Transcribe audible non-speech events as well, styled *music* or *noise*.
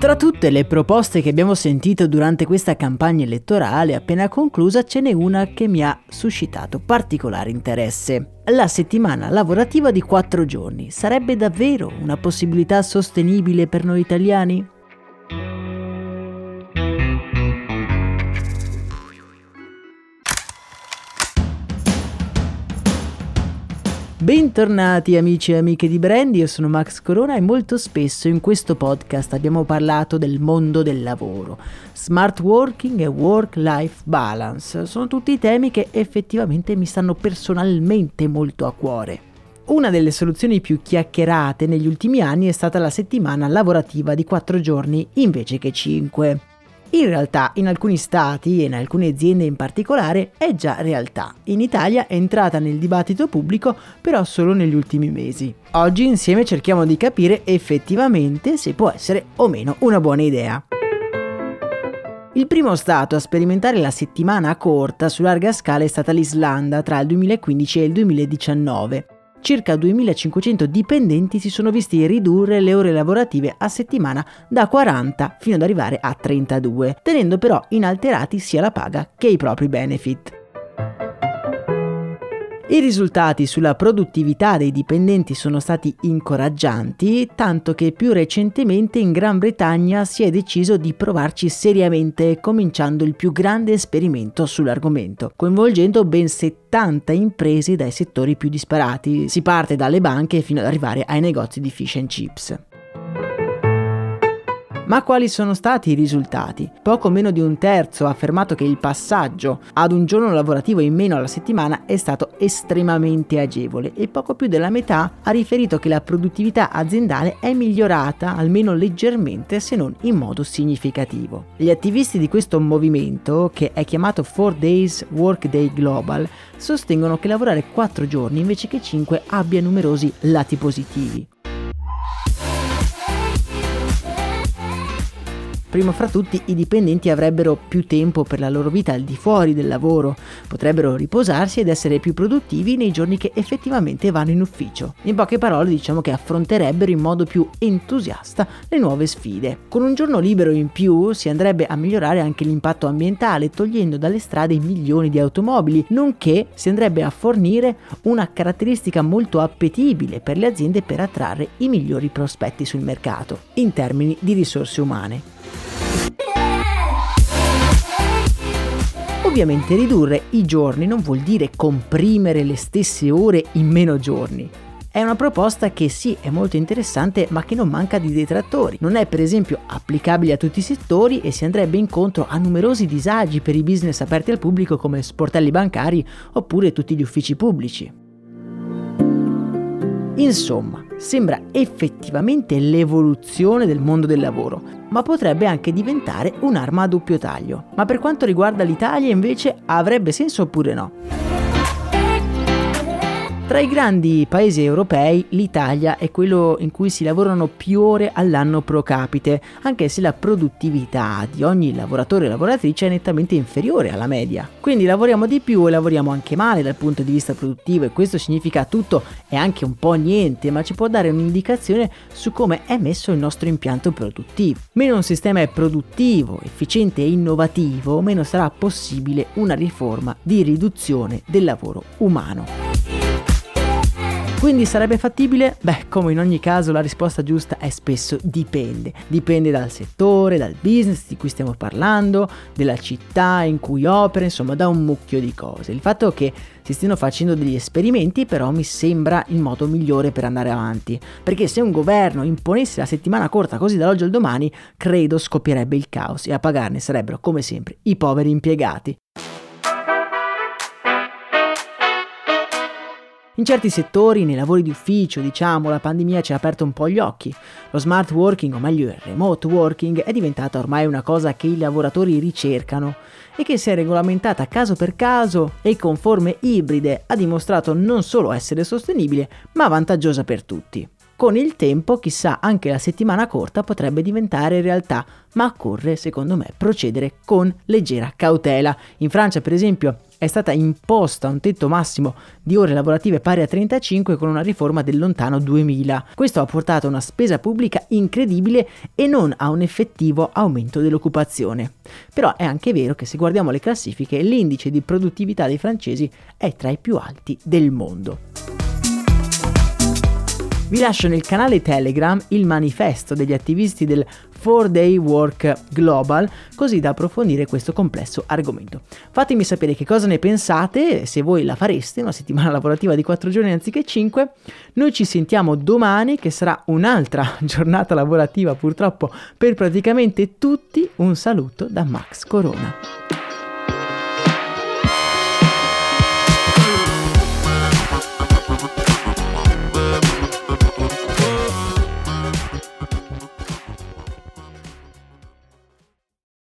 Tra tutte le proposte che abbiamo sentito durante questa campagna elettorale appena conclusa ce n'è una che mi ha suscitato particolare interesse. La settimana lavorativa di 4 giorni sarebbe davvero una possibilità sostenibile per noi italiani? Bentornati amici e amiche di Brand, io sono Max Corona e molto spesso in questo podcast abbiamo parlato del mondo del lavoro. Smart working e work-life balance sono tutti temi che effettivamente mi stanno personalmente molto a cuore. Una delle soluzioni più chiacchierate negli ultimi anni è stata la settimana lavorativa di 4 giorni invece che 5. In realtà in alcuni stati e in alcune aziende in particolare è già realtà. In Italia è entrata nel dibattito pubblico però solo negli ultimi mesi. Oggi insieme cerchiamo di capire effettivamente se può essere o meno una buona idea. Il primo Stato a sperimentare la settimana corta su larga scala è stata l'Islanda tra il 2015 e il 2019 circa 2500 dipendenti si sono visti ridurre le ore lavorative a settimana da 40 fino ad arrivare a 32, tenendo però inalterati sia la paga che i propri benefit. I risultati sulla produttività dei dipendenti sono stati incoraggianti, tanto che più recentemente in Gran Bretagna si è deciso di provarci seriamente, cominciando il più grande esperimento sull'argomento, coinvolgendo ben 70 imprese dai settori più disparati. Si parte dalle banche fino ad arrivare ai negozi di fish and chips. Ma quali sono stati i risultati? Poco meno di un terzo ha affermato che il passaggio ad un giorno lavorativo in meno alla settimana è stato estremamente agevole e poco più della metà ha riferito che la produttività aziendale è migliorata almeno leggermente se non in modo significativo. Gli attivisti di questo movimento, che è chiamato 4 Days Workday Global, sostengono che lavorare 4 giorni invece che 5 abbia numerosi lati positivi. Primo fra tutti i dipendenti avrebbero più tempo per la loro vita al di fuori del lavoro, potrebbero riposarsi ed essere più produttivi nei giorni che effettivamente vanno in ufficio. In poche parole diciamo che affronterebbero in modo più entusiasta le nuove sfide. Con un giorno libero in più si andrebbe a migliorare anche l'impatto ambientale togliendo dalle strade milioni di automobili, nonché si andrebbe a fornire una caratteristica molto appetibile per le aziende per attrarre i migliori prospetti sul mercato in termini di risorse umane. Ovviamente ridurre i giorni non vuol dire comprimere le stesse ore in meno giorni. È una proposta che sì, è molto interessante, ma che non manca di detrattori. Non è per esempio applicabile a tutti i settori e si andrebbe incontro a numerosi disagi per i business aperti al pubblico come sportelli bancari oppure tutti gli uffici pubblici. Insomma, sembra effettivamente l'evoluzione del mondo del lavoro, ma potrebbe anche diventare un'arma a doppio taglio. Ma per quanto riguarda l'Italia invece avrebbe senso oppure no? Tra i grandi paesi europei l'Italia è quello in cui si lavorano più ore all'anno pro capite, anche se la produttività di ogni lavoratore e lavoratrice è nettamente inferiore alla media. Quindi lavoriamo di più e lavoriamo anche male dal punto di vista produttivo e questo significa tutto e anche un po' niente, ma ci può dare un'indicazione su come è messo il nostro impianto produttivo. Meno un sistema è produttivo, efficiente e innovativo, meno sarà possibile una riforma di riduzione del lavoro umano. Quindi sarebbe fattibile? Beh, come in ogni caso la risposta giusta è spesso dipende. Dipende dal settore, dal business di cui stiamo parlando, della città in cui opera, insomma da un mucchio di cose. Il fatto che si stiano facendo degli esperimenti però mi sembra il modo migliore per andare avanti, perché se un governo imponesse la settimana corta così dall'oggi al domani, credo scoppierebbe il caos e a pagarne sarebbero come sempre i poveri impiegati. In certi settori, nei lavori di ufficio, diciamo, la pandemia ci ha aperto un po' gli occhi. Lo smart working, o meglio il remote working, è diventata ormai una cosa che i lavoratori ricercano e che se regolamentata caso per caso e con forme ibride ha dimostrato non solo essere sostenibile, ma vantaggiosa per tutti. Con il tempo, chissà, anche la settimana corta potrebbe diventare realtà, ma occorre, secondo me, procedere con leggera cautela. In Francia, per esempio, è stata imposta un tetto massimo di ore lavorative pari a 35 con una riforma del lontano 2000. Questo ha portato a una spesa pubblica incredibile e non a un effettivo aumento dell'occupazione. Però è anche vero che se guardiamo le classifiche l'indice di produttività dei francesi è tra i più alti del mondo. Vi lascio nel canale Telegram il manifesto degli attivisti del 4-Day Work Global, così da approfondire questo complesso argomento. Fatemi sapere che cosa ne pensate, se voi la fareste, una settimana *laughs* lavorativa di 4 giorni anziché 5. Noi ci sentiamo domani, che sarà un'altra *laughs* giornata lavorativa purtroppo per praticamente tutti. Un saluto da Max Corona.